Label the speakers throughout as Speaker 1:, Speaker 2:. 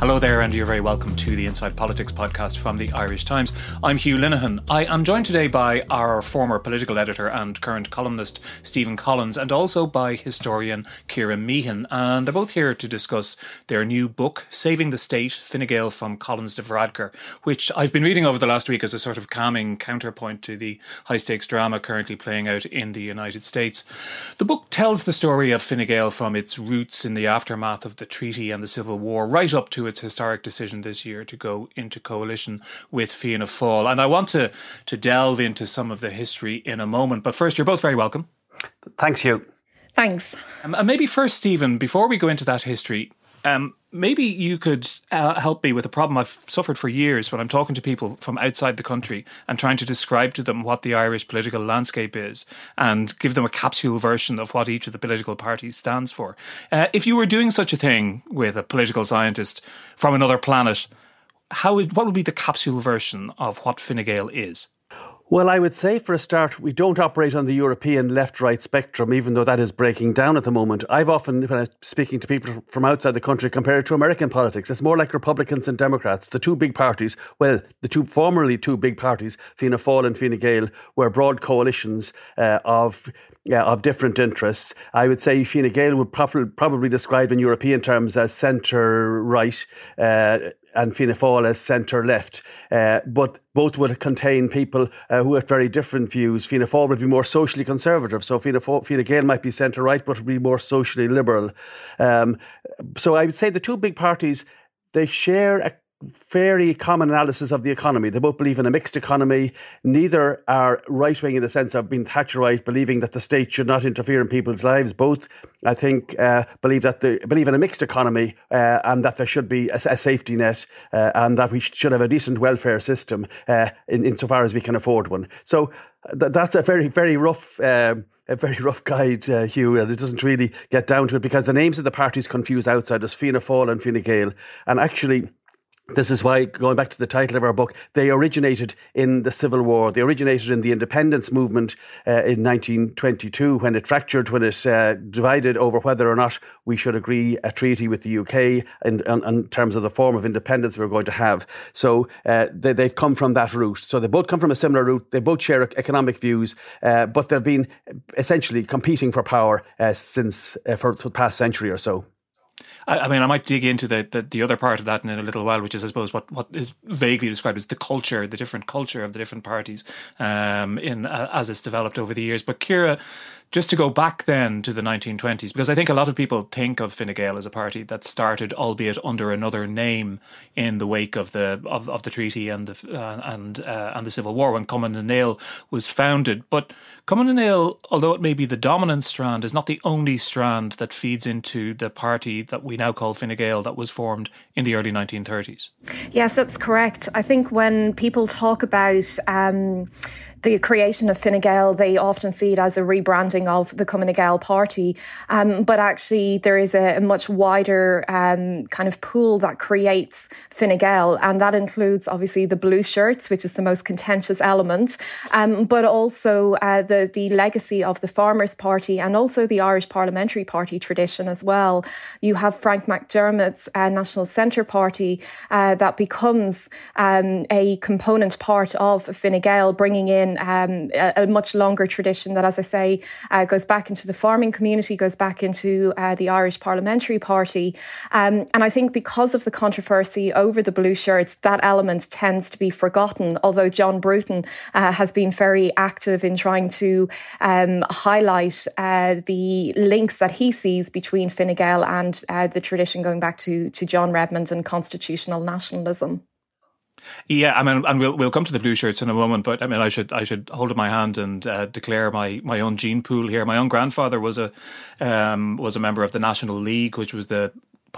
Speaker 1: Hello there, and you're very welcome to the Inside Politics podcast from the Irish Times. I'm Hugh Linehan. I am joined today by our former political editor and current columnist, Stephen Collins, and also by historian Ciara Meehan. And they're both here to discuss their new book, Saving the State Fine Gael from Collins to Varadkar, which I've been reading over the last week as a sort of calming counterpoint to the high stakes drama currently playing out in the United States. The book tells the story of Fine Gael from its roots in the aftermath of the treaty and the Civil War right up to its historic decision this year to go into coalition with Fianna Fáil. And I want to, to delve into some of the history in a moment. But first, you're both very welcome.
Speaker 2: Thanks, Hugh.
Speaker 3: Thanks.
Speaker 1: Um, and maybe first, Stephen, before we go into that history, um, maybe you could uh, help me with a problem I've suffered for years when I'm talking to people from outside the country and trying to describe to them what the Irish political landscape is and give them a capsule version of what each of the political parties stands for. Uh, if you were doing such a thing with a political scientist from another planet, how would, what would be the capsule version of what Fine Gael is?
Speaker 2: Well, I would say for a start, we don't operate on the European left right spectrum, even though that is breaking down at the moment. I've often, when I'm speaking to people from outside the country, compared to American politics. It's more like Republicans and Democrats. The two big parties, well, the two formerly two big parties, Fianna Fáil and Fine Gael, were broad coalitions uh, of yeah, of different interests. I would say Fine Gael would probably, probably describe in European terms as centre right. Uh, and Fianna Fáil as centre left. Uh, but both would contain people uh, who have very different views. Fianna Fáil would be more socially conservative, so Fianna, Fáil, Fianna Gael might be centre right, but would be more socially liberal. Um, so I would say the two big parties they share a very common analysis of the economy. They both believe in a mixed economy. Neither are right wing in the sense of being Thatcherite, believing that the state should not interfere in people's lives. Both, I think, uh, believe that they believe in a mixed economy uh, and that there should be a, a safety net uh, and that we should have a decent welfare system uh, in, insofar as we can afford one. So th- that's a very, very rough. Um, a very rough guide, uh, Hugh, and it doesn't really get down to it because the names of the parties confuse outsiders, Fianna Fáil and Fine Gael. And actually, this is why, going back to the title of our book, they originated in the Civil War. They originated in the independence movement uh, in 1922 when it fractured, when it uh, divided over whether or not we should agree a treaty with the UK in, in, in terms of the form of independence we we're going to have. So uh, they, have come from that route. So they both come from a similar route. They both share economic views, uh, but they've been essentially competing for power uh, since uh, for the past century or so.
Speaker 1: I, I mean, I might dig into the, the, the other part of that in a little while, which is, I suppose, what what is vaguely described as the culture, the different culture of the different parties, um, in uh, as it's developed over the years. But Ciara, just to go back then to the 1920s, because I think a lot of people think of Fine Gael as a party that started, albeit under another name, in the wake of the of, of the treaty and the uh, and uh, and the Civil War when Cumann na nGaedheal was founded. But Cumann na nGaedheal, although it may be the dominant strand, is not the only strand that feeds into the party that we now call Fine Gael that was formed in the early 1930s.
Speaker 3: Yes, that's correct. I think when people talk about um, the creation of Fine Gael, they often see it as a rebranding of the Cumann nGaedheal party. Um, but actually, there is a, a much wider um, kind of pool that creates Fine Gael, and that includes obviously the blue shirts, which is the most contentious element, um, but also uh, the, the legacy of the Farmers' Party and also the Irish Parliamentary Party tradition as well. You have Frank MacDermot's uh, National Centre Party uh, that becomes um, a component part of Fine Gael, bringing in um, a, a, much longer tradition that, as I say, uh, goes back into the farming community, goes back into uh, the Irish Parliamentary Party. Um, and I think because of the controversy over the blue shirts, that element tends to be forgotten, although John Bruton uh, has been very active in trying to um, highlight uh, the links that he sees between Fine Gael and uh, the tradition going back to, to John Redmond and constitutional nationalism.
Speaker 1: Yeah, I mean, and we'll we'll come to the blue shirts in a moment, but I mean, I should I should hold up my hand and uh, declare my my own gene pool here. My own grandfather was a um, was a member of the National League, which was the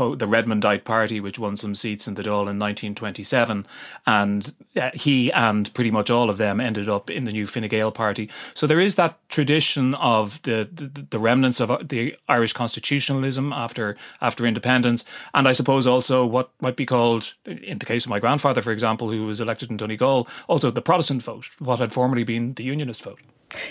Speaker 1: the Redmondite Party, which won some seats in the Dáil in 1927, and uh, he and pretty much all of them ended up in the new Fine Gael party. So there is that tradition of the, the, the remnants of uh, the Irish constitutionalism after after independence, and I suppose also what might be called, in the case of my grandfather, for example, who was elected in Donegal, also the Protestant vote, what had formerly been the Unionist vote.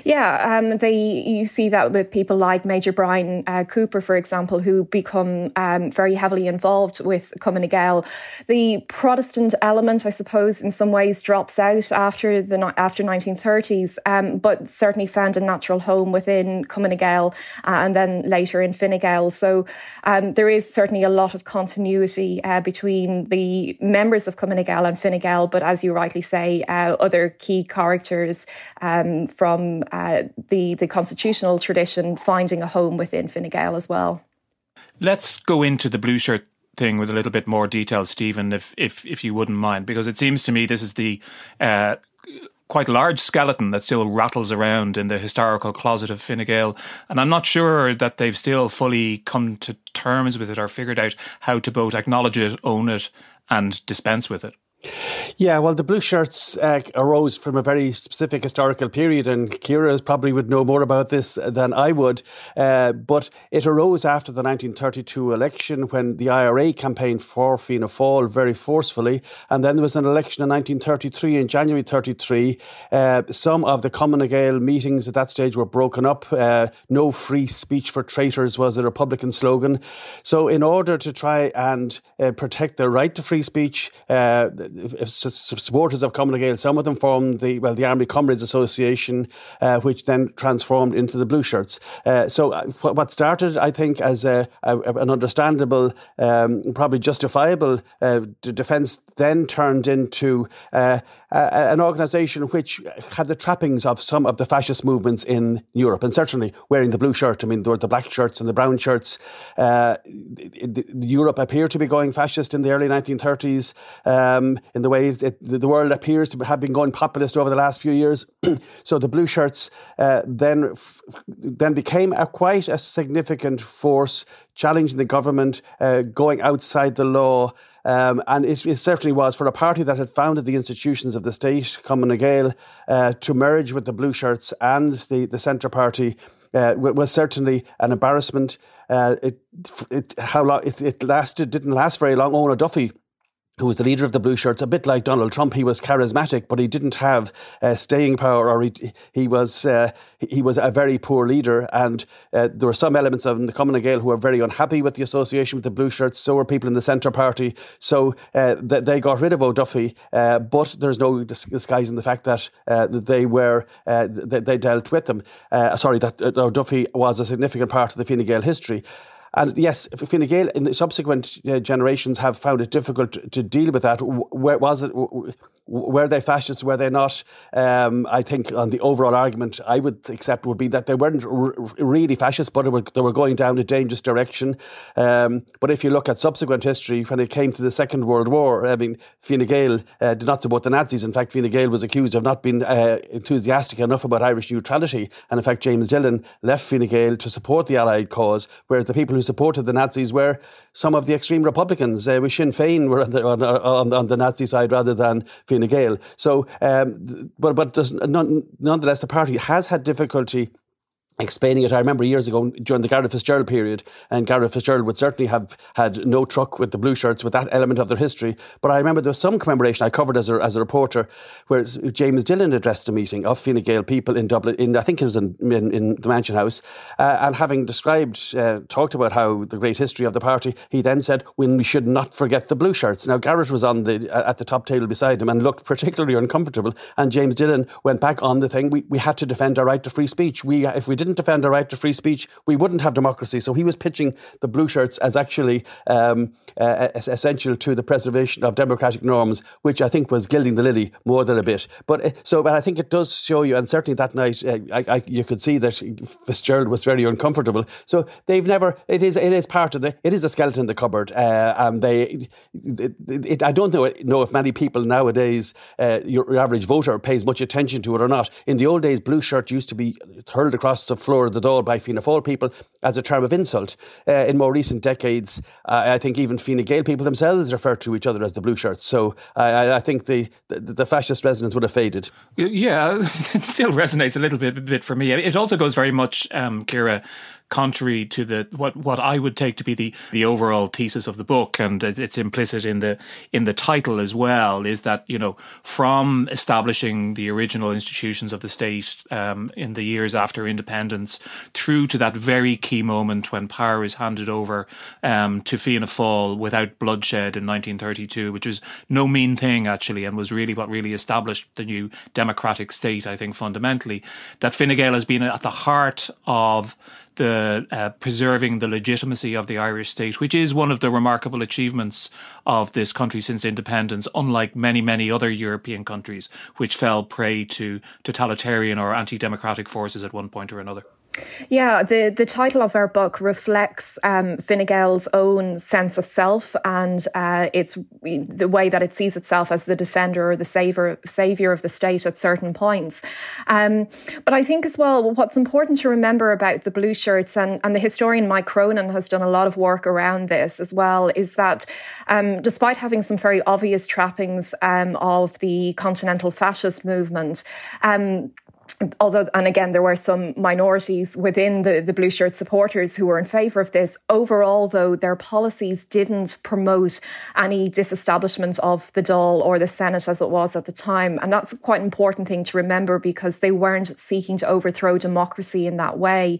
Speaker 3: Yeah, um, they you see that with people like Major Bryan uh, Cooper, for example, who become um, very heavily involved with Cumann na nGaedheal. The Protestant element, I suppose, in some ways drops out after the after 1930s, um, but certainly found a natural home within Cumann na nGaedheal uh, and then later in Fine Gael. So um, there is certainly a lot of continuity uh, between the members of Cumann na nGaedheal and Fine Gael, but as you rightly say, uh, other key characters um, uh, the the constitutional tradition finding a home within Fine Gael as well.
Speaker 1: Let's go into the blue shirt thing with a little bit more detail, Stephen, if if if you wouldn't mind, because it seems to me this is the uh, quite large skeleton that still rattles around in the historical closet of Fine Gael. And I'm not sure that they've still fully come to terms with it or figured out how to both acknowledge it, own it, and dispense with it.
Speaker 2: Yeah, well, the blue shirts uh, arose from a very specific historical period, and Ciara probably would know more about this than I would. Uh, but it arose after the 1932 election when the IRA campaigned for Fianna Fáil very forcefully, and then there was an election in 1933 in January 33. Uh, some of the na nGaedheal meetings at that stage were broken up. Uh, no free speech for traitors was a Republican slogan. So, in order to try and uh, protect the right to free speech, uh, supporters of na nGaedheal. Some of them formed the well, the Army Comrades Association, uh, which then transformed into the Blue Shirts. Uh, so uh, what started, I think, as a, a, an understandable, um, probably justifiable uh, defence, then turned into uh, an organisation which had the trappings of some of the fascist movements in Europe, and certainly wearing the blue shirt. I mean, there were the black shirts and the brown shirts. Uh, Europe appeared to be going fascist in the early 1930s. Um, in the way that the world appears to have been going populist over the last few years. so the blue shirts uh, then then became a, quite a significant force, challenging the government, uh, going outside the law. Um, and it, it, certainly was for a party that had founded the institutions of the state, Cumann na nGaedheal, uh, to merge with the blue shirts and the, the Centre Party. Uh, was certainly an embarrassment. Uh, it, it, how long it, it lasted didn't last very long. Eoin O'Duffy who was the leader of the Blue Shirts, a bit like Donald Trump. He was charismatic, but he didn't have uh, staying power, or he, he was uh, he was a very poor leader. And uh, there were some elements of the na nGaedheal who were very unhappy with the association with the Blue Shirts. So were people in the Centre Party. So uh, th- they got rid of O'Duffy, uh, but there's no dis- disguising the fact that, uh, they were th- they dealt with them. sorry, that O'Duffy was a significant part of the Fine Gael history. And yes, Fine Gael in subsequent uh, generations have found it difficult to deal with that. Where was it? Were they fascists? Were they not? Um, I think on the overall argument, I would accept would be that they weren't really fascist, but were, they were going down a dangerous direction. Um, but if you look at subsequent history, when it came to the Second World War, I mean, Fine Gael uh, did not support the Nazis. In fact, Fine Gael was accused of not being uh, enthusiastic enough about Irish neutrality. And in fact, James Dillon left Fine Gael to support the Allied cause, whereas the people who supported the Nazis were some of the extreme Republicans. Uh, with Sinn Féin were on the, on, on, on the Nazi side rather than Fine Gael. So, um, but but none, nonetheless, the party has had difficulty explaining it. I remember years ago during the Garret Fitzgerald period, and Garret Fitzgerald would certainly have had no truck with the blue shirts with that element of their history. But I remember there was some commemoration I covered as a, as a reporter where James Dillon addressed a meeting of Fine Gael people in Dublin, in, I think it was in, in, in the Mansion House, uh, and having described, uh, talked about how the great history of the party, he then said, when we should not forget the blue shirts. Now, Garret was on the at the top table beside him and looked particularly uncomfortable, and James Dillon went back on the thing, we, we had to defend our right to free speech. We, if we didn't didn't defend our right to free speech, we wouldn't have democracy. So he was pitching the blue shirts as actually um, uh, essential to the preservation of democratic norms, which I think was gilding the lily more than a bit. But uh, so, but I think it does show you, and certainly that night, uh, I, I, you could see that Fitzgerald was very uncomfortable. So they've never. It is. It is part of the. It is a skeleton in the cupboard. Uh, and they. It, it, I don't know, know if many people nowadays, uh, your, your average voter, pays much attention to it or not. In the old days, blue shirt used to be hurled across the floor of the Dáil by Fianna Fáil people as a term of insult. Uh, in more recent decades, uh, I think even Fine Gael people themselves refer to each other as the blue shirts. So I, I think the, the, the fascist resonance would have faded.
Speaker 1: Yeah, it still resonates a little bit, bit for me. It also goes very much, um, Ciara, contrary to the what what I would take to be the the overall thesis of the book, and it's implicit in the in the title as well, is that you know from establishing the original institutions of the state um, in the years after independence through to that very key moment when power is handed over um, to Fianna Fáil without bloodshed in 1932, which was no mean thing actually, and was really what really established the new democratic state. I think fundamentally that Fine Gael has been at the heart of the uh, preserving the legitimacy of the Irish state, which is one of the remarkable achievements of this country since independence, unlike many, many other European countries which fell prey to totalitarian or anti democratic forces at one point or another.
Speaker 3: Yeah, the, the title of our book reflects um, Fine Gael's own sense of self and uh, it's the way that it sees itself as the defender or the savior, savior of the state at certain points. Um, but I think as well, what's important to remember about the blue shirts, and, and the historian Mike Cronin has done a lot of work around this as well, is that um, despite having some very obvious trappings um, of the continental fascist movement, um, although and again there were some minorities within the, the blue shirt supporters who were in favour of this. Overall though their policies didn't promote any disestablishment of the Dáil or the Senate as it was at the time. And that's quite an important thing to remember because they weren't seeking to overthrow democracy in that way.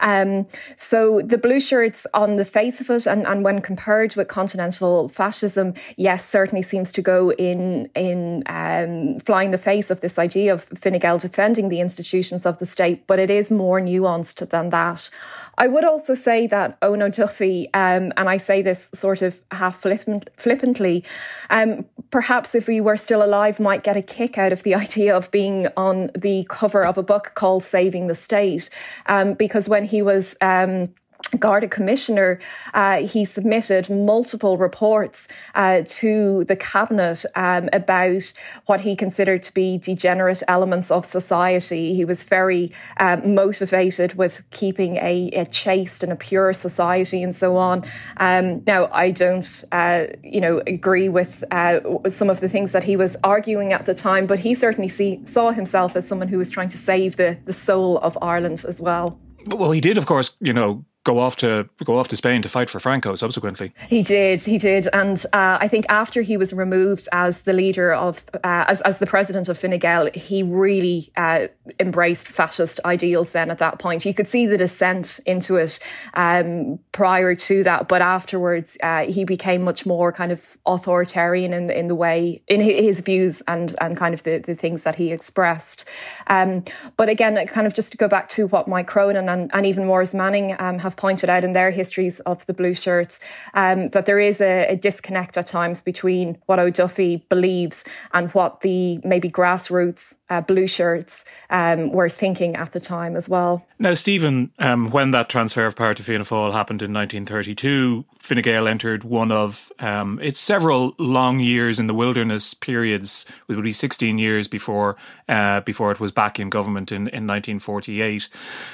Speaker 3: Um, so the blue shirts on the face of it and, and when compared with continental fascism yes certainly seems to go in in um, flying the face of this idea of Fine Gael defending the institutions of the state, but it is more nuanced than that. I would also say that Eoin O'Duffy, um, and I say this sort of half flippant, flippantly, um, perhaps if we were still alive, might get a kick out of the idea of being on the cover of a book called Saving the State, um, because when he was um, Garda Commissioner, uh, he submitted multiple reports uh, to the cabinet um, about what he considered to be degenerate elements of society. He was very um, motivated with keeping a, a, chaste and a pure society and so on. Um, now, I don't, uh, you know, agree with uh, some of the things that he was arguing at the time, but he certainly see, saw himself as someone who was trying to save the, the soul of Ireland as well.
Speaker 1: Well, he did, of course, you know, go off to go off to Spain to fight for Franco subsequently.
Speaker 3: He did, he did, and uh, I think after he was removed as the leader of uh, as as the president of Fine Gael, he really uh, embraced fascist ideals. Then at that point, you could see the descent into it um, prior to that, but afterwards uh, he became much more kind of authoritarian in in the way in his views and and kind of the the things that he expressed. Um, but again, kind of just to go back to what Mike Cronin and, and even Maurice Manning um, have pointed out in their histories of the blue shirts um, that there is a, a, disconnect at times between what O'Duffy believes and what the maybe grassroots uh, blue shirts um, were thinking at the time as well.
Speaker 1: Now, Stephen, um, when that transfer of power to Fianna Fáil happened in 1932, Fine Gael entered one of um, its several long years in the wilderness periods. It would be 16 years before uh, before it was back in government in, in 1948,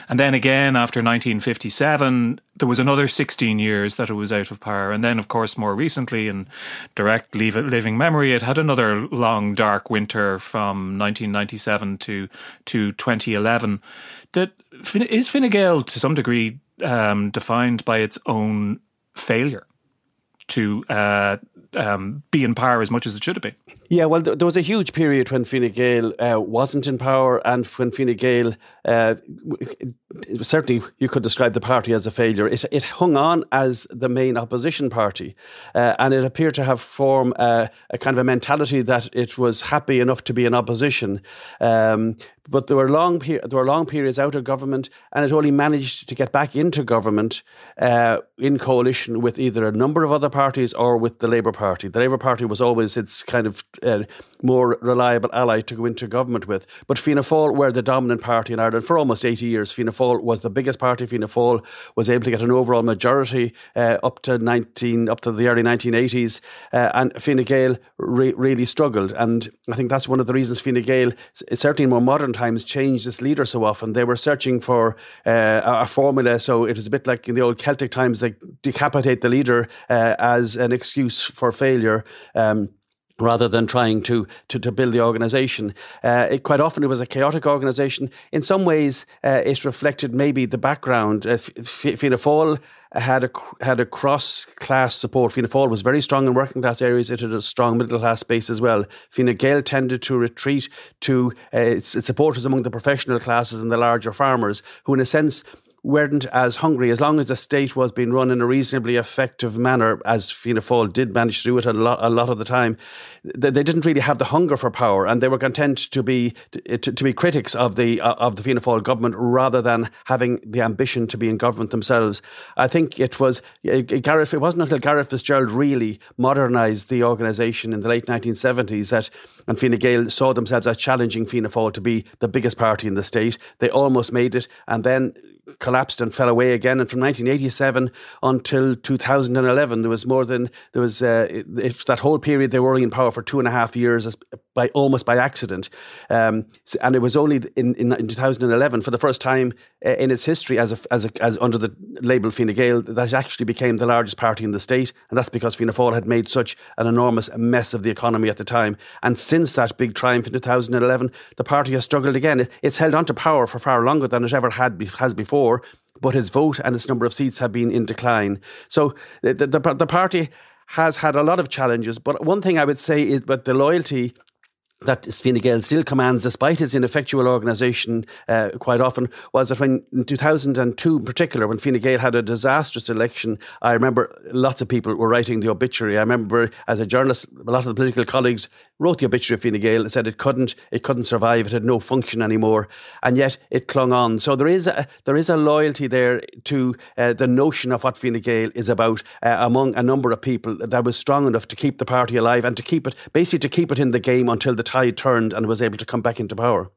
Speaker 1: and then again after 1957, there was another 16 years that it was out of power, and then, of course, more recently, in direct living memory, it had another long dark winter from 1997 to to 2011 that is Fine Gael to some degree um, defined by its own failure to uh, um, be in power as much as it should have been.
Speaker 2: Yeah, well, there was a huge period when Fine Gael uh, wasn't in power, and when Fine Gael, uh, certainly you could describe the party as a failure. It, it hung on as the main opposition party, uh, and it appeared to have formed a kind of a mentality that it was happy enough to be in opposition. Um, but there were long per- there were long periods out of government, and it only managed to get back into government uh, in coalition with either a number of other parties or with the Labour Party. The Labour Party was always its kind of uh, more reliable ally to go into government with. But Fianna Fáil were the dominant party in Ireland for almost 80 years. Fianna Fáil was the biggest party. Fianna Fáil was able to get an overall majority uh, up to 19, up to the early 1980s, uh, and Fine Gael re- really struggled. And I think that's one of the reasons Fine Gael, certainly in more modern times, changed its leader so often. They were searching for uh, a formula, so it was a bit like in the old Celtic times, like decapitate the leader uh, as an excuse for failure. Um, rather than trying to to, to build the organisation. Uh, it, quite often it was a chaotic organisation. In some ways, uh, it reflected maybe the background. Uh, Fianna Fáil had a had a cross class support. Fianna Fáil was very strong in working class areas. It had a strong middle class base as well. Fine Gael tended to retreat to uh, its, its supporters among the professional classes and the larger farmers, who in a sense weren't as hungry as long as the state was being run in a reasonably effective manner, as Fianna Fáil did manage to do it a lot, a lot of the time. They, didn't really have the hunger for power, and they were content to be to, to be critics of the uh, of the Fianna Fáil government rather than having the ambition to be in government themselves. I think it was uh, Garret. It wasn't until Garret Fitzgerald really modernised the organisation in the late 1970s that and Fine Gael saw themselves as challenging Fianna Fáil to be the biggest party in the state. They almost made it, and then collapsed and fell away again. And from 1987 until 2011, there was more than there was uh, if that whole period they were only in power for two and a half years by almost by accident. Um, and it was only in, in, in 2011 for the first time uh, in its history as a, as a, as under the label Fine Gael that it actually became the largest party in the state, and that's because Fianna Fáil had made such an enormous mess of the economy at the time. And since that big triumph in 2011, the party has struggled again. It, it's held on to power for far longer than it ever had has before but his vote and its number of seats have been in decline. So the, the, the party has had a lot of challenges. But one thing I would say is that the loyalty that Fine Gael still commands, despite its ineffectual organisation uh, quite often, was that when in 2002 in particular, when Fine Gael had a disastrous election, I remember lots of people were writing the obituary. I remember as a journalist, a lot of the political colleagues wrote the obituary of Fine Gael and said it couldn't, it couldn't survive, it had no function anymore, and yet it clung on. So there is a, there is a loyalty there to uh, the notion of what Fine Gael is about uh, among a number of people that was strong enough to keep the party alive and to keep it, basically to keep it in the game until the turned and was able to come back into power.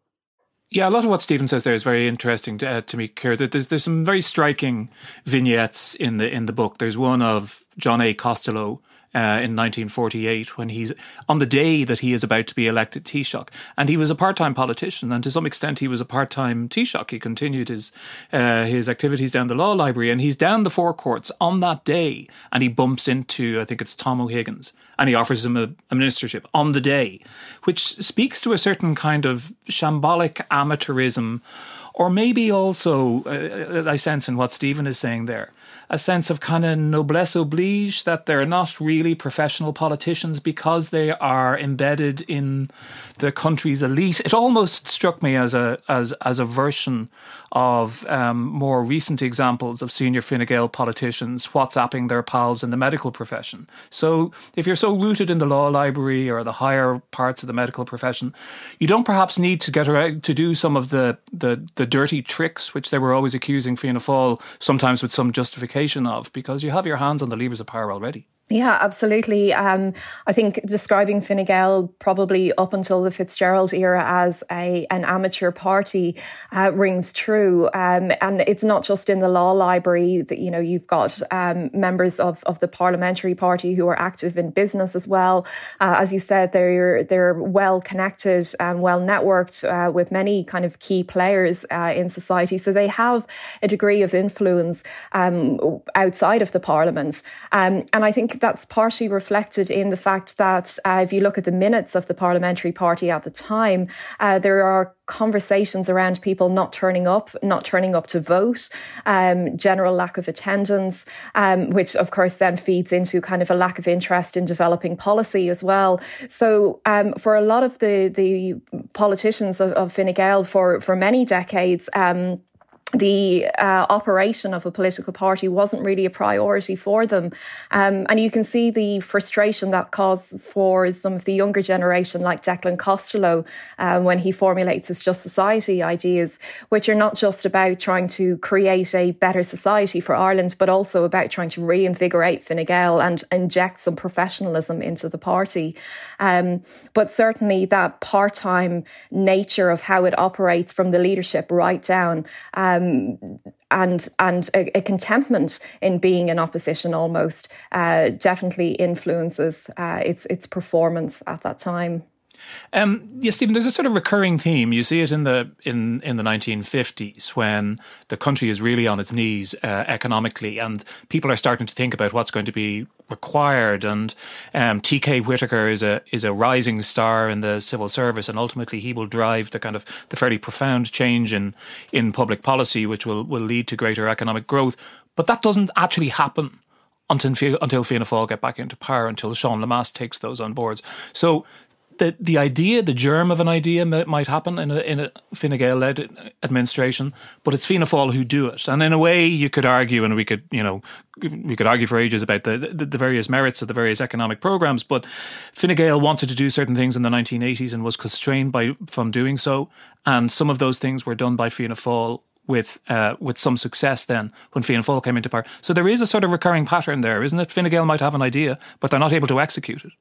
Speaker 1: Yeah, a lot of what Stephen says there is very interesting to, uh, to me, Ciara. There's there's some very striking vignettes in the in the book. There's one of John A. Costello uh, in 1948 when he's on the day that he is about to be elected Taoiseach. And he was a part-time politician, and to some extent he was a part-time Taoiseach. He continued his uh, his activities down the law library, and he's down the Four Courts on that day, and he bumps into I think it's Tom O'Higgins, and he offers him a, a ministership on the day, which speaks to a certain kind of shambolic amateurism or maybe also uh, I sense in what Stephen is saying there a sense of kind of noblesse oblige that they're not really professional politicians because they are embedded in the country's elite. It almost struck me as a as as a version of um, more recent examples of senior Fine Gael politicians WhatsApping their pals in the medical profession. So if you're so rooted in the law library or the higher parts of the medical profession, you don't perhaps need to get around to do some of the the, the dirty tricks which they were always accusing Fianna Fáil, sometimes with some justification of, because you have your hands on the levers of power already.
Speaker 3: Yeah, absolutely. Um, I think describing Fine Gael probably up until the Fitzgerald era as a an amateur party uh, rings true, um, and it's not just in the law library that you know you've got um, members of, of the parliamentary party who are active in business as well. Uh, as you said, they're they're well connected and well networked uh, with many kind of key players uh, in society, so they have a degree of influence um, outside of the parliament, um, and I think that's partly reflected in the fact that uh, if you look at the minutes of the parliamentary party at the time, uh, there are conversations around people not turning up, not turning up to vote, um, general lack of attendance, um, which of course then feeds into kind of a lack of interest in developing policy as well. So um, for a lot of the the politicians of, of Fine Gael for for many decades. The uh, operation of a political party wasn't really a priority for them. Um, and you can see the frustration that causes for some of the younger generation, like Declan Costello, um, when he formulates his Just Society ideas, which are not just about trying to create a better society for Ireland, but also about trying to reinvigorate Fine Gael and inject some professionalism into the party. Um, but certainly that part time nature of how it operates from the leadership right down. Um, um, and and a, a, contentment in being in opposition almost uh, definitely influences uh, its its performance at that time.
Speaker 1: Um, yes, Stephen. There's a sort of recurring theme. You see it in the in in the 1950s when the country is really on its knees uh, economically, and people are starting to think about what's going to be required. And um, T.K. Whitaker is a is a rising star in the civil service, and ultimately he will drive the kind of the fairly profound change in in public policy, which will will lead to greater economic growth. But that doesn't actually happen until until Fianna Fáil get back into power, until Sean Lemass takes those on boards. So the the idea, the germ of an idea might happen in a in a Fine Gael led administration, but it's Fianna Fáil who do it. And in a way, you could argue, and we could you know we could argue for ages about the the, the various merits of the various economic programs, but Fine Gael wanted to do certain things in the 1980s and was constrained by from doing so, and some of those things were done by Fianna Fáil with uh, with some success then when Fianna Fáil came into power. So there is a sort of recurring pattern there, isn't it? Fine Gael might have an idea, but they're not able to execute it.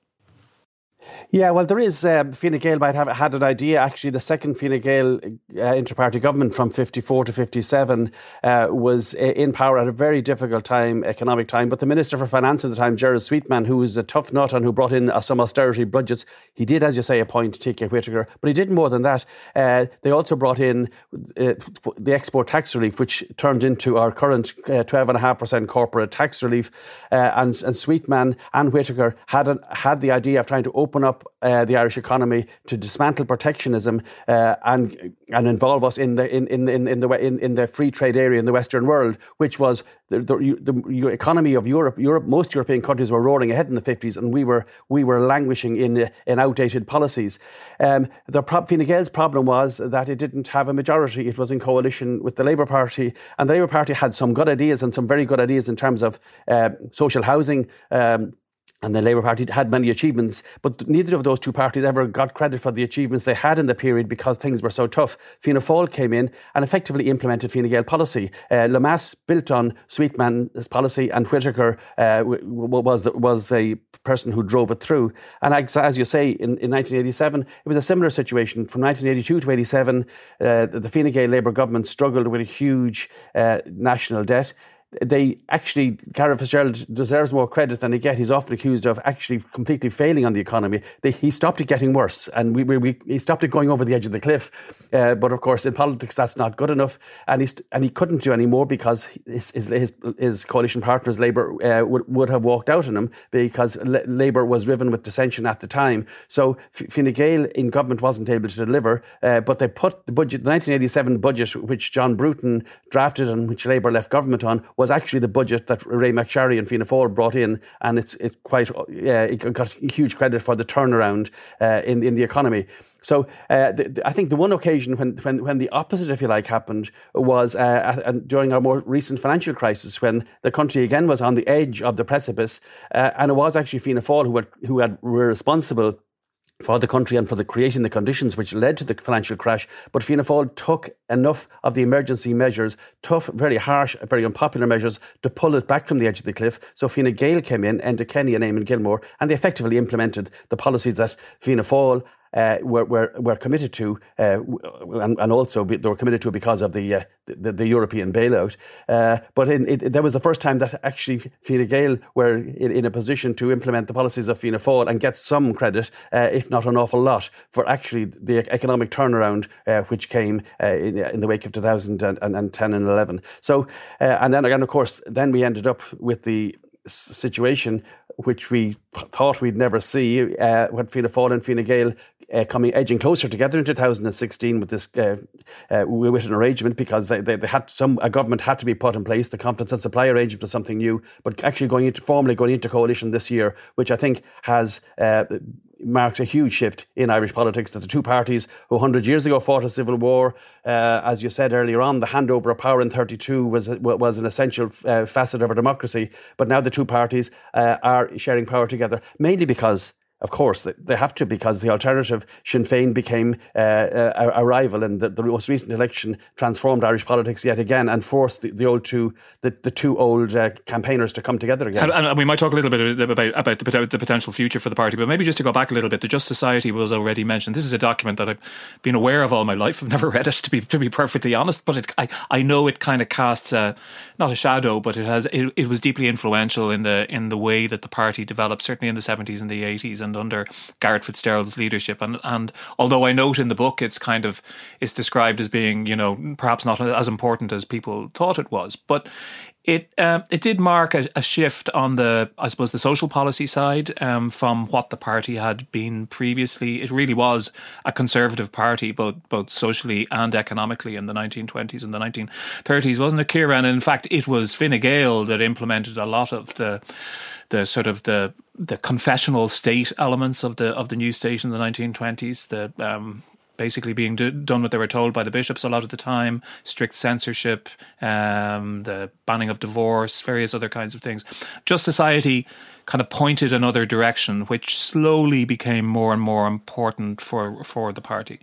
Speaker 2: Yeah, well, there is. Uh, Fine Gael might have had an idea. Actually, the second Fine Gael uh, inter-party government from 54 to 57 uh, was uh, in power at a very difficult time, economic time. But the Minister for Finance at the time, Gerald Sweetman, who was a tough nut and who brought in uh, some austerity budgets, he did, as you say, appoint T.K. Whitaker. But he did more than that. Uh, they also brought in the export tax relief, which turned into our current 12.5% corporate tax relief. and, and Sweetman and Whitaker had, had the idea of trying to open up uh, the Irish economy to dismantle protectionism uh, and and involve us in the in in in, the in, in the free trade area in the Western world, which was the, the, the, economy of Europe. Europe, most European countries were roaring ahead in the fifties, and we were we were languishing in in outdated policies. Um, the Fine Gael's problem was that it didn't have a majority. It was in coalition with the Labour Party, and the Labour Party had some good ideas and some very good ideas in terms of uh, social housing. Um, and the Labour Party had many achievements, but neither of those two parties ever got credit for the achievements they had in the period because things were so tough. Fianna Fáil came in and effectively implemented Fine Gael policy. Uh, Lemass built on Sweetman's policy, and Whitaker uh, was was a person who drove it through. And as you say, in, in 1987, it was a similar situation. From 1982 to 87, uh, the Fine Gael Labour government struggled with a huge uh, national debt they actually, Garret FitzGerald deserves more credit than he gets. He's often accused of actually completely failing on the economy. They, he stopped it getting worse, and we, we, we, he stopped it going over the edge of the cliff. Uh, but of course, in politics, that's not good enough, and he and he couldn't do any more because his his, his, his coalition partners, Labour, uh, would, would have walked out on him because Labour was riven with dissension at the time. So Fine Gael in government wasn't able to deliver, uh, but they put the budget, the 1987 budget, which John Bruton drafted and which Labour left government on, was actually the budget that Ray McSharry and Fianna Fáil brought in, and it's it's quite yeah, it got huge credit for the turnaround uh, in in the economy. So uh, the, the, I think the one occasion when, when, when the opposite, if you like, happened was uh, during our more recent financial crisis, when the country again was on the edge of the precipice, uh, and it was actually Fianna Fáil who had, who had were responsible for the country and for the creating the conditions which led to the financial crash. But Fianna Fáil took enough of the emergency measures, tough, very harsh, very unpopular measures, to pull it back from the edge of the cliff. So Fine Gael came in, Enda Kenny and Eamon Gilmore, and they effectively implemented the policies that Fianna Fáil uh, were, were, were committed to, uh, and, and, also they were committed to because of the uh, the, the, European bailout. Uh, but in, it, that was the first time that actually Fine Gael were in, in, a position to implement the policies of Fianna Fáil and get some credit, uh, if not an awful lot, for actually the economic turnaround uh, which came in, in, the wake of 2010 and 11. So, and then again, of course, then we ended up with the situation which we thought we'd never see uh, when Fianna Fáil and Fine Gael uh, coming edging closer together in 2016 with this uh, uh, with an arrangement because they, they, they, had some a government had to be put in place. The confidence and supply arrangement was something new, but actually going into formally going into coalition this year, which I think has marks a huge shift in Irish politics. That the two parties who 100 years ago fought a civil war, uh, as you said earlier on, the handover of power in 32 was was an essential uh, facet of our democracy. But now the two parties uh, are sharing power together, mainly because of course, they have to because the alternative, Sinn Féin, became uh, a, a, rival, and the, the, most recent election transformed Irish politics yet again and forced the, the old two, the, the two old uh, campaigners to come together again.
Speaker 1: And, and, we might talk a little bit about about the, the, potential future for the party, but maybe just to go back a little bit, the Just Society was already mentioned. This is a document that I've been aware of all my life. I've never read it to be to be perfectly honest, but it, I I know it kind of casts a, not a shadow, but it has it, it was deeply influential in the in the way that the party developed, certainly in the seventies and the eighties and under Garret FitzGerald's leadership. And and although I note in the book it's kind of it's described as being you know perhaps not as important as people thought it was, but it uh, it did mark a, a, shift on the I suppose the social policy side um, from what the party had been previously. It really was a conservative party, both both socially and economically in the 1920s and the 1930s, wasn't it, Ciara? And in fact, it was Fine Gael that implemented a lot of the the sort of the the confessional state elements of the of the new state in the 1920s. The um, basically being do, done what they were told by the bishops a lot of the time, strict censorship, um, the banning of divorce, various other kinds of things. Just society kind of pointed another direction, which slowly became more and more important for for the party.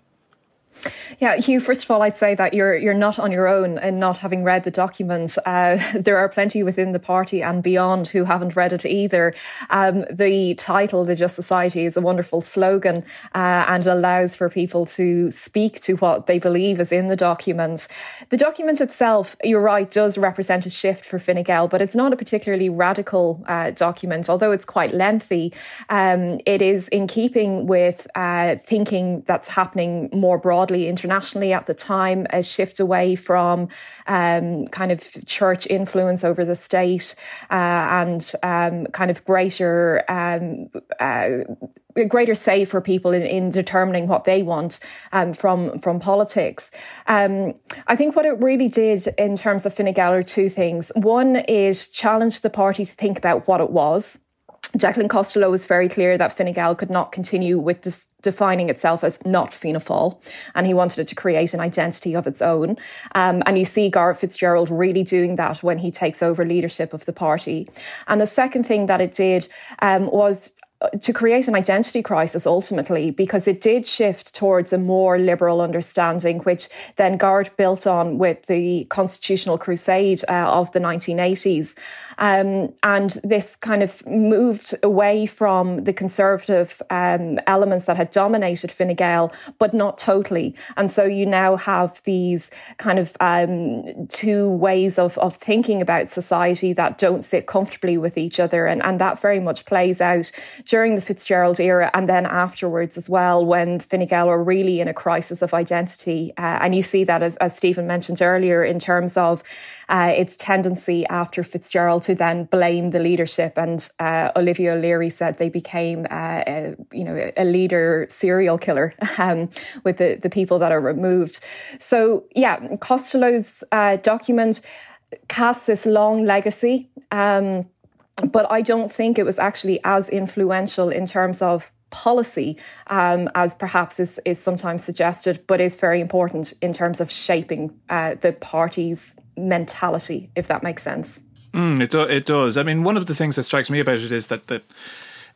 Speaker 3: Yeah, Hugh. First of all, I'd say that you're you're not on your own in not having read the document. Uh, there are plenty within the party and beyond who haven't read it either. Um, the title, "The Just Society," is a wonderful slogan uh, and allows for people to speak to what they believe is in the document. The document itself, you're right, does represent a shift for Fine Gael, but it's not a particularly radical uh, document. Although it's quite lengthy, um, it is in keeping with uh, thinking that's happening more broadly broadly internationally at the time, a shift away from um, kind of church influence over the state uh, and um, kind of greater. Um, uh, greater say for people in, in determining what they want um, from from politics. Um, I think what it really did in terms of Fine Gael are two things. One is challenge the party to think about what it was Declan Costello was very clear that Fine Gael could not continue with dis- defining itself as not Fianna Fáil, and he wanted it to create an identity of its own. Um, and you see Garret FitzGerald really doing that when he takes over leadership of the party. And the second thing that it did um, was to create an identity crisis ultimately because it did shift towards a more liberal understanding, which then Garret built on with the constitutional crusade uh, of the 1980s. Um, and this kind of moved away from the conservative um, elements that had dominated Fine Gael, but not totally. And so you now have these kind of um, two ways of, of thinking about society that don't sit comfortably with each other. And, and that very much plays out during the Fitzgerald era and then afterwards as well, when Fine Gael are really in a crisis of identity. Uh, and you see that, as, as Stephen mentioned earlier, in terms of uh, its tendency after Fitzgerald to then blame the leadership. And uh, Olivia O'Leary said they became, uh, a, you know, a leader serial killer um, with the, the people that are removed. So, yeah, Costello's uh, document casts this long legacy. Um, but I don't think it was actually as influential in terms of policy um, as perhaps is, is sometimes suggested, but is very important in terms of shaping uh, the party's mentality, if that makes sense.
Speaker 1: Mm, it, do, it does. I mean, one of the things that strikes me about it is that,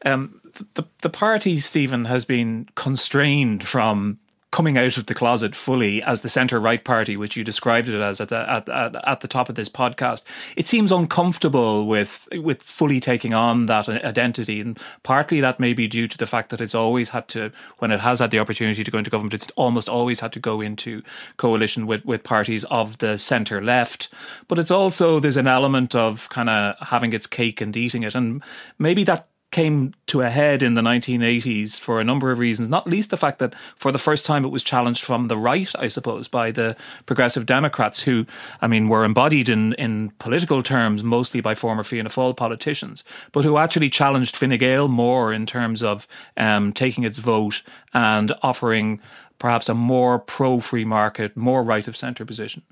Speaker 1: um, the, the party, Stephen, has been constrained from coming out of the closet fully as the centre right party, which you described it as at the at, at, at, the top of this podcast, it seems uncomfortable with with fully taking on that identity, and partly that may be due to the fact that it's always had to, when it has had the opportunity to go into government, it's almost always had to go into coalition with with parties of the centre left. But it's also there's an element of kind of having its cake and eating it, and maybe that came to a head in the 1980s for a number of reasons, not least the fact that for the first time it was challenged from the right, I suppose, by the progressive Democrats, who, I mean, were embodied in, in political terms mostly by former Fianna Fáil politicians, but who actually challenged Fine Gael more in terms of um, taking its vote and offering perhaps a more pro free market, more right of centre position.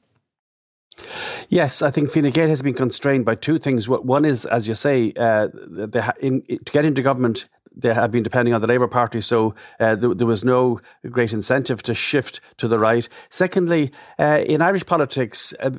Speaker 2: Yes, I think Fine Gael has been constrained by two things. One is, as you say, uh, in, to get into government, they had been depending on the Labour Party, so uh, there, there, was no great incentive to shift to the right. Secondly, uh, in Irish politics, uh,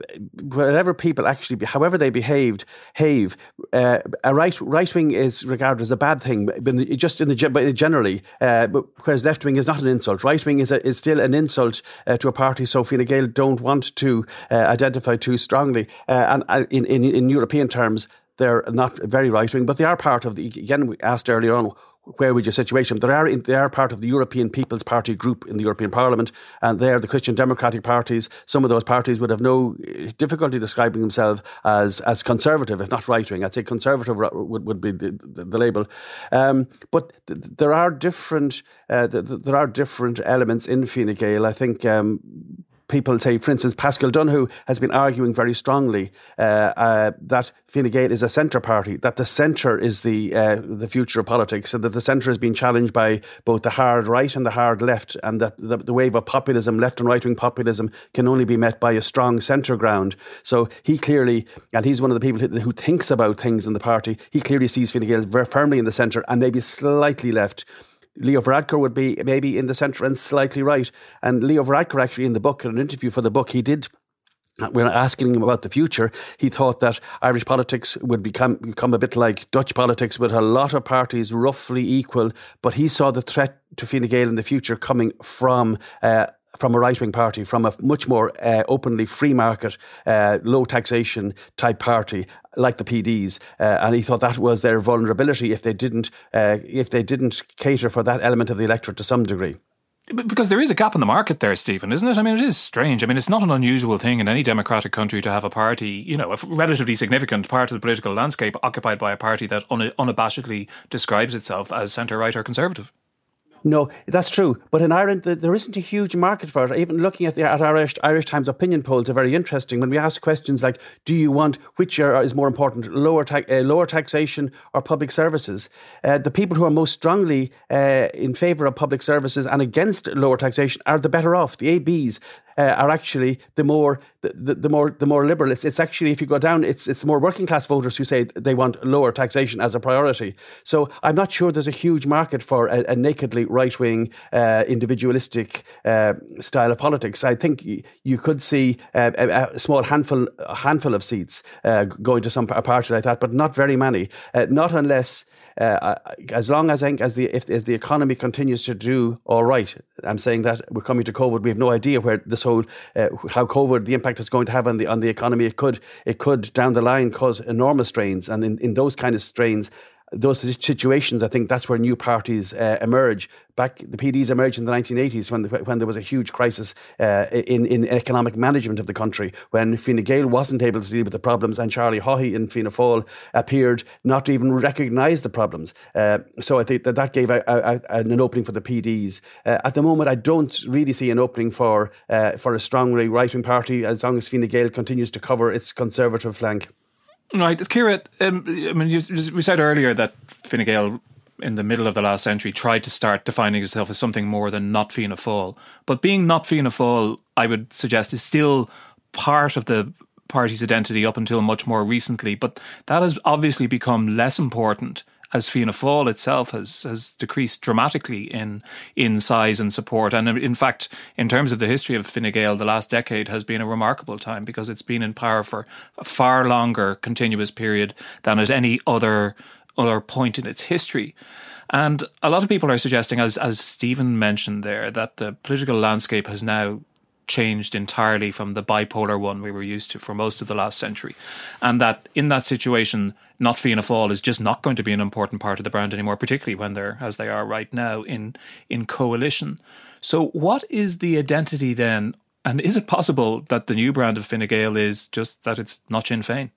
Speaker 2: whatever people actually, however they behaved, behave, uh, a right right wing is regarded as a bad thing, just in the generally, uh, whereas left wing is not an insult. Right wing is a, is still an insult uh, to a party. So Fine Gael don't want to identify too strongly, and in, in in European terms they're not very right wing, but they are part of the. Again, we asked earlier on where would your situation? They are in, they are part of the European People's Party group in the European Parliament, and they are the Christian Democratic parties. Some of those parties would have no eh, difficulty describing themselves as as conservative, if not right wing. I'd say conservative would, would be the, the, the label. Um, but th- there are different uh, th- there are different elements in Fine Gael. I think. Um, people say, for instance, Paschal Donohoe has been arguing very strongly uh, uh, that Fine Gael is a centre party, that the centre is the uh, the future of politics, and that the centre has been challenged by both the hard right and the hard left, and that the, the wave of populism, left and right wing populism, can only be met by a strong centre ground. So he clearly, and he's one of the people who, who thinks about things in the party, he clearly sees Fine Gael very firmly in the centre and maybe slightly left. Leo Varadkar would be maybe in the centre and slightly right. And Leo Varadkar, actually, in the book, in an interview for the book, he did when asking him about the future, he thought that Irish politics would become become a bit like Dutch politics, with a lot of parties roughly equal. But he saw the threat to Fine Gael in the future coming from uh, from a right wing party, from a much more uh, openly free market, uh, low taxation type party like the PDs, uh, and he thought that was their vulnerability if they didn't uh, if they didn't cater for that element of the electorate to some degree.
Speaker 1: Because there is a gap in the market there, Stephen, isn't it? I mean, it is strange. I mean, it's not an unusual thing in any democratic country to have a party, you know, a relatively significant part of the political landscape occupied by a party that unabashedly describes itself as centre right or conservative.
Speaker 2: No, that's true. But in Ireland, there isn't a huge market for it. Even looking at the at Irish, Irish Times opinion polls are very interesting. When we ask questions like, "Do you want which is more important, lower ta- uh, lower taxation or public services?" Uh, the people who are most strongly uh, in favour of public services and against lower taxation are the better off. The ABs uh, are actually the more the, the, more the more liberal. It's, actually if you go down, it's it's more working class voters who say they want lower taxation as a priority. So I'm not sure there's a huge market for a, a nakedly right wing, uh, individualistic uh, style of politics. I think you could see uh, a, a, small handful a handful of seats uh, going to some a party like that, but not very many. Uh, not unless uh, as long as I think as the if the economy continues to do all right, I'm saying that we're coming to COVID. We have no idea where this whole uh, how COVID the impact it's going to have on the on the economy. It could it could down the line cause enormous strains, and in, in those kind of strains, those situations, I think that's where new parties uh, emerge. Back, the PDs emerged in the 1980s when, the, when there was a huge crisis uh, in, in economic management of the country, when Fine Gael wasn't able to deal with the problems, and Charlie Haughey in Fianna Fáil appeared not to even recognise the problems. Uh, so I think that that gave a, a, an opening for the PDs. Uh, at the moment, I don't really see an opening for uh, for a strongly right wing party as long as Fine Gael continues to cover its conservative flank.
Speaker 1: Right, Ciara. Um, I mean, you, we said earlier that Fine Gael in the middle of the last century tried to start defining itself as something more than not Fianna Fáil. But being not Fianna Fáil, I would suggest, is still part of the party's identity up until much more recently. But that has obviously become less important as Fianna Fáil itself has has decreased dramatically in in size and support. And in fact, in terms of the history of Fine Gael, the last decade has been a remarkable time because it's been in power for a far longer continuous period than at any other other point in its history. And a lot of people are suggesting, as as Stephen mentioned there, that the political landscape has now changed entirely from the bipolar one we were used to for most of the last century. And that in that situation, not Fianna Fáil is just not going to be an important part of the brand anymore, particularly when they're, as they are right now, in, in coalition. So, what is the identity then? And is it possible that the new brand of Fine Gael is just that it's not Sinn Féin?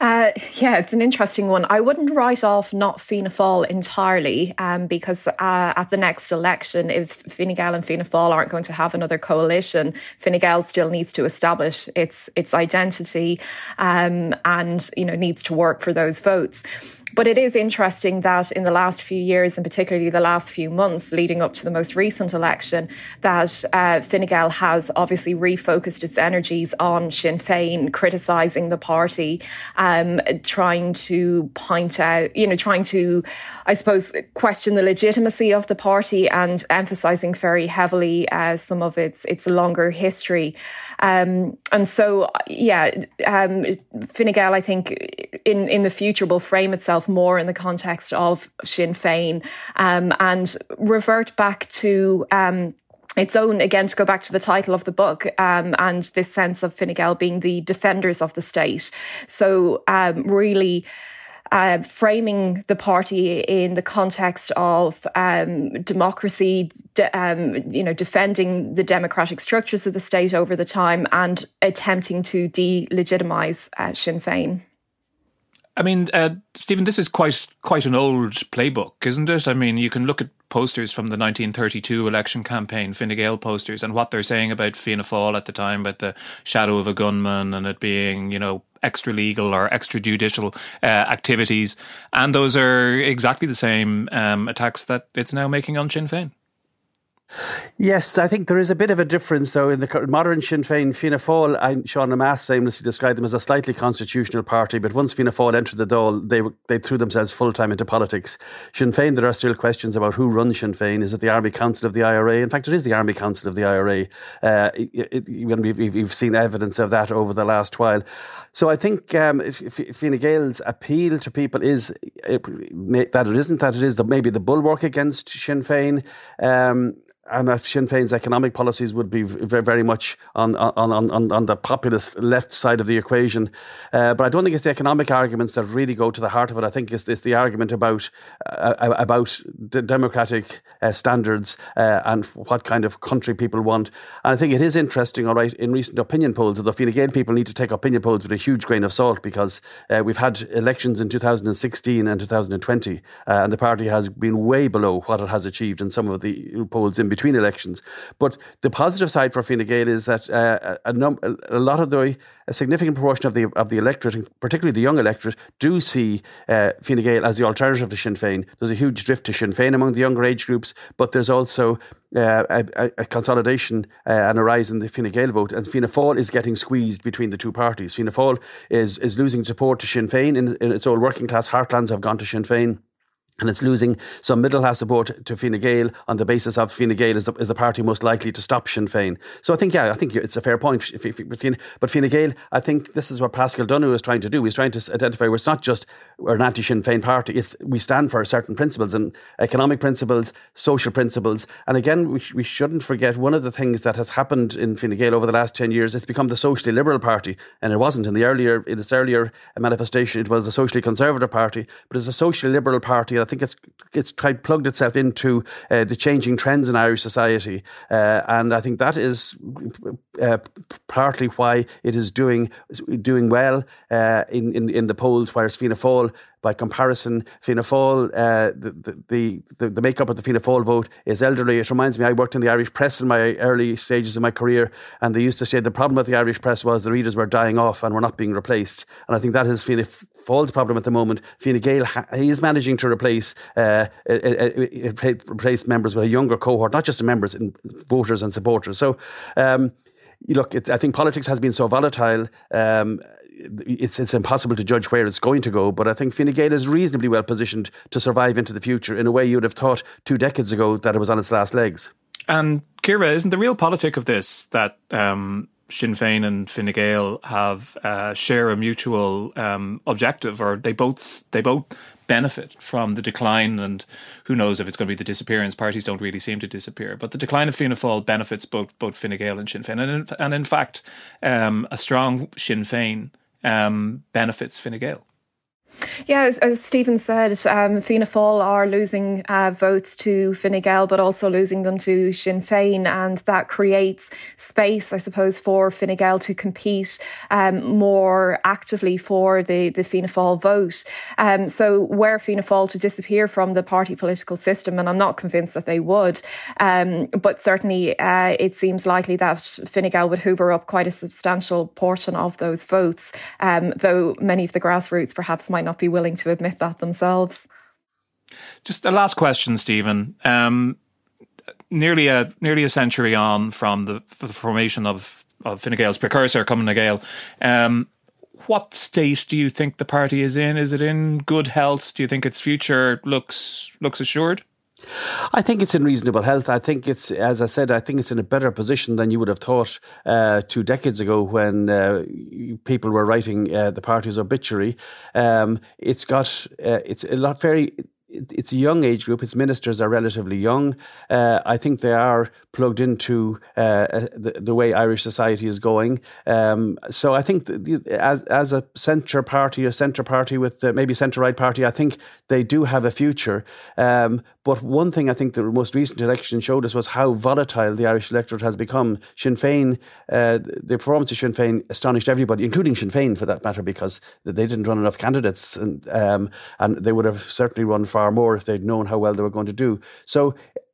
Speaker 3: Uh, yeah, it's an interesting one. I wouldn't write off not Fianna Fáil entirely um, because uh, at the next election, if Fine Gael and Fianna Fáil aren't going to have another coalition, Fine Gael still needs to establish its its identity um, and you know needs to work for those votes. But it is interesting that in the last few years, and particularly the last few months leading up to the most recent election, that uh, Fine Gael has obviously refocused its energies on Sinn Féin, criticising the party, um, trying to point out, you know, trying to, I suppose, question the legitimacy of the party and emphasising very heavily uh, some of its its longer history. Um, and so, yeah, um, Fine Gael, I think, in, in the future will frame itself more in the context of Sinn Féin um, and revert back to. Um, its own, again, to go back to the title of the book, um, and this sense of Fine Gael being the defenders of the state. So, um, really uh, framing the party in the context of um, democracy, de- um, you know, defending the democratic structures of the state over the time, and attempting to delegitimize uh, Sinn Féin.
Speaker 1: I mean, uh, Stephen, this is quite quite an old playbook, isn't it? I mean, you can look at posters from the 1932 election campaign, Fine Gael posters, and what they're saying about Fianna Fáil at the time, about the shadow of a gunman and it being, you know, extra legal or extrajudicial uh, activities. And those are exactly the same um, attacks that it's now making on Sinn Féin.
Speaker 2: Yes, I think there is a bit of a difference, though, in the modern Sinn Féin. Fianna Fáil, Sean Lemass famously described them as a slightly constitutional party, but once Fianna Fáil entered the Dáil, they, they threw themselves full time into politics. Sinn Féin, there are still questions about who runs Sinn Féin. Is it the Army Council of the IRA? In fact, it is the Army Council of the IRA. Uh, it, it, we've, we've seen evidence of that over the last while. So I think um, Fine Gael's appeal to people is uh, that it isn't that it is the, maybe the bulwark against Sinn Féin. Um, and that Sinn Féin's economic policies would be very, much on, on, on, on the populist left side of the equation. Uh, but I don't think it's the economic arguments that really go to the heart of it. I think it's, it's the argument about uh, about democratic uh, standards uh, and what kind of country people want. And I think it is interesting, all right, in recent opinion polls, although Fine Gael people need to take opinion polls with a huge grain of salt because uh, we've had elections in 2016 and 2020, uh, and the party has been way below what it has achieved in some of the polls in between between elections. But the positive side for Fine Gael is that uh, a, num- a lot of the a significant proportion of the of the electorate, particularly the young electorate, do see uh, Fine Gael as the alternative to Sinn Féin. There's a huge drift to Sinn Féin among the younger age groups, but there's also uh, a, a, consolidation uh, and a rise in the Fine Gael vote, and Fianna Fáil is getting squeezed between the two parties. Fianna Fáil is is losing support to Sinn Féin in, in its old working class heartlands have gone to Sinn Féin and it's losing some middle class support to Fine Gael on the basis of Fine Gael is the, is the party most likely to stop Sinn Féin. So I think, yeah, I think it's a fair point. But Fine Gael, I think this is what Paschal Donohoe is trying to do. He's trying to identify where it's not just we're an anti Sinn Féin party, it's we stand for certain principles and economic principles, social principles. And again, we, we shouldn't forget one of the things that has happened in Fine Gael over the last 10 years, it's become the socially liberal party. And it wasn't in the earlier, in its earlier manifestation, it was a socially conservative party, but it's a socially liberal party. I think it's, it's tried plugged itself into uh, the changing trends in Irish society, uh, and I think that is uh, partly why it is doing doing well uh, in, in in the polls. Whereas Fianna Fáil by comparison, Fianna Fáil, uh, the, the, the, the makeup of the Fianna Fáil vote is elderly. It reminds me, I worked in the Irish press in my early stages of my career, and they used to say the problem with the Irish press was the readers were dying off and were not being replaced. And I think that is Fianna Fáil's problem at the moment. Fine Gael he is managing to replace uh, replace members with a younger cohort, not just the members, voters and supporters. So. Um, look, I think politics has been so volatile. Um, it's it's impossible to judge where it's going to go. But I think Fine Gael is reasonably well positioned to survive into the future in a way you'd have thought two decades ago that it was on its last legs.
Speaker 1: And Ciara, isn't the realpolitik of this that um, Sinn Féin and Fine Gael have uh, share a mutual um, objective, or they both they both benefit from the decline, and who knows if it's going to be the disappearance. Parties don't really seem to disappear, but the decline of Fianna Fáil benefits both both Fine Gael and Sinn Féin, and in, and in fact, um, a strong Sinn Féin um, benefits Fine Gael.
Speaker 3: Yeah, as, as Stephen said, um, Fianna Fáil are losing uh, votes to Fine Gael, but also losing them to Sinn Féin, and that creates space, I suppose, for Fine Gael to compete um, more actively for the, the Fianna Fáil vote. Um, so, were Fianna Fáil to disappear from the party political system, and I'm not convinced that they would, um, but certainly uh, it seems likely that Fine Gael would hoover up quite a substantial portion of those votes, um, though many of the grassroots perhaps might not be willing to admit that themselves.
Speaker 1: Just a last question, Stephen. Um, nearly a nearly a century on from the, the formation of of Fine Gael's precursor, Cumann Gael. Um, what state do you think the party is in? Is it in good health? Do you think its future looks looks assured?
Speaker 2: I think it's in reasonable health. I think it's, as I said, I think it's in a better position than you would have thought uh, two decades ago when uh, people were writing uh, the party's obituary. Um, it's got, uh, it's a lot very it's a young age group. Its ministers are relatively young. Uh, I think they are plugged into uh, uh the, the, way Irish society is going. Um, so I think the, as as a centre party, a centre party with uh, maybe centre right party, I think they do have a future. Um, but one thing I think the most recent election showed us was how volatile the Irish electorate has become. Sinn Féin, uh, the performance of Sinn Féin astonished everybody, including Sinn Féin for that matter, because they didn't run enough candidates, and um, and they would have certainly run far more if they'd known how well they were going to do. So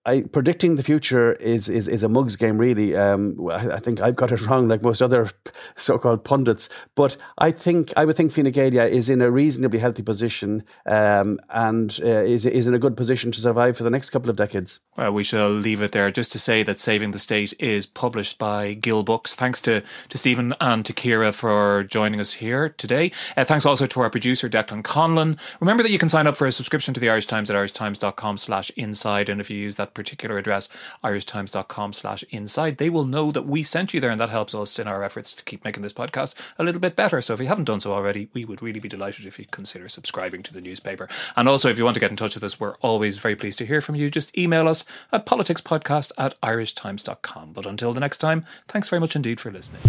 Speaker 2: I, predicting the future is, is, is a mugs game, really. Um, I, I, think I've got it wrong, like most other so-called pundits. But I think I would think Fine Gael is in a reasonably healthy position um, and uh, is is in a good position to survive for the next couple of decades.
Speaker 1: Well, we shall leave it there. Just to say that Saving the State is published by Gill Books. Thanks to to Stephen and to Ciara for joining us here today. Uh, thanks also to our producer Declan Conlon. Remember that you can sign up for a subscription to the Irish Times at irishtimes.com/inside, and if you use particular address, irishtimes.com slash inside, they will know that we sent you there and that helps us in our efforts to keep making this podcast a little bit better. So if you haven't done so already, we would really be delighted if you consider subscribing to the newspaper. And also, if you want to get in touch with us, we're always very pleased to hear from you. Just email us at politicspodcast at irishtimes.com. But until the next time, thanks very much indeed for listening.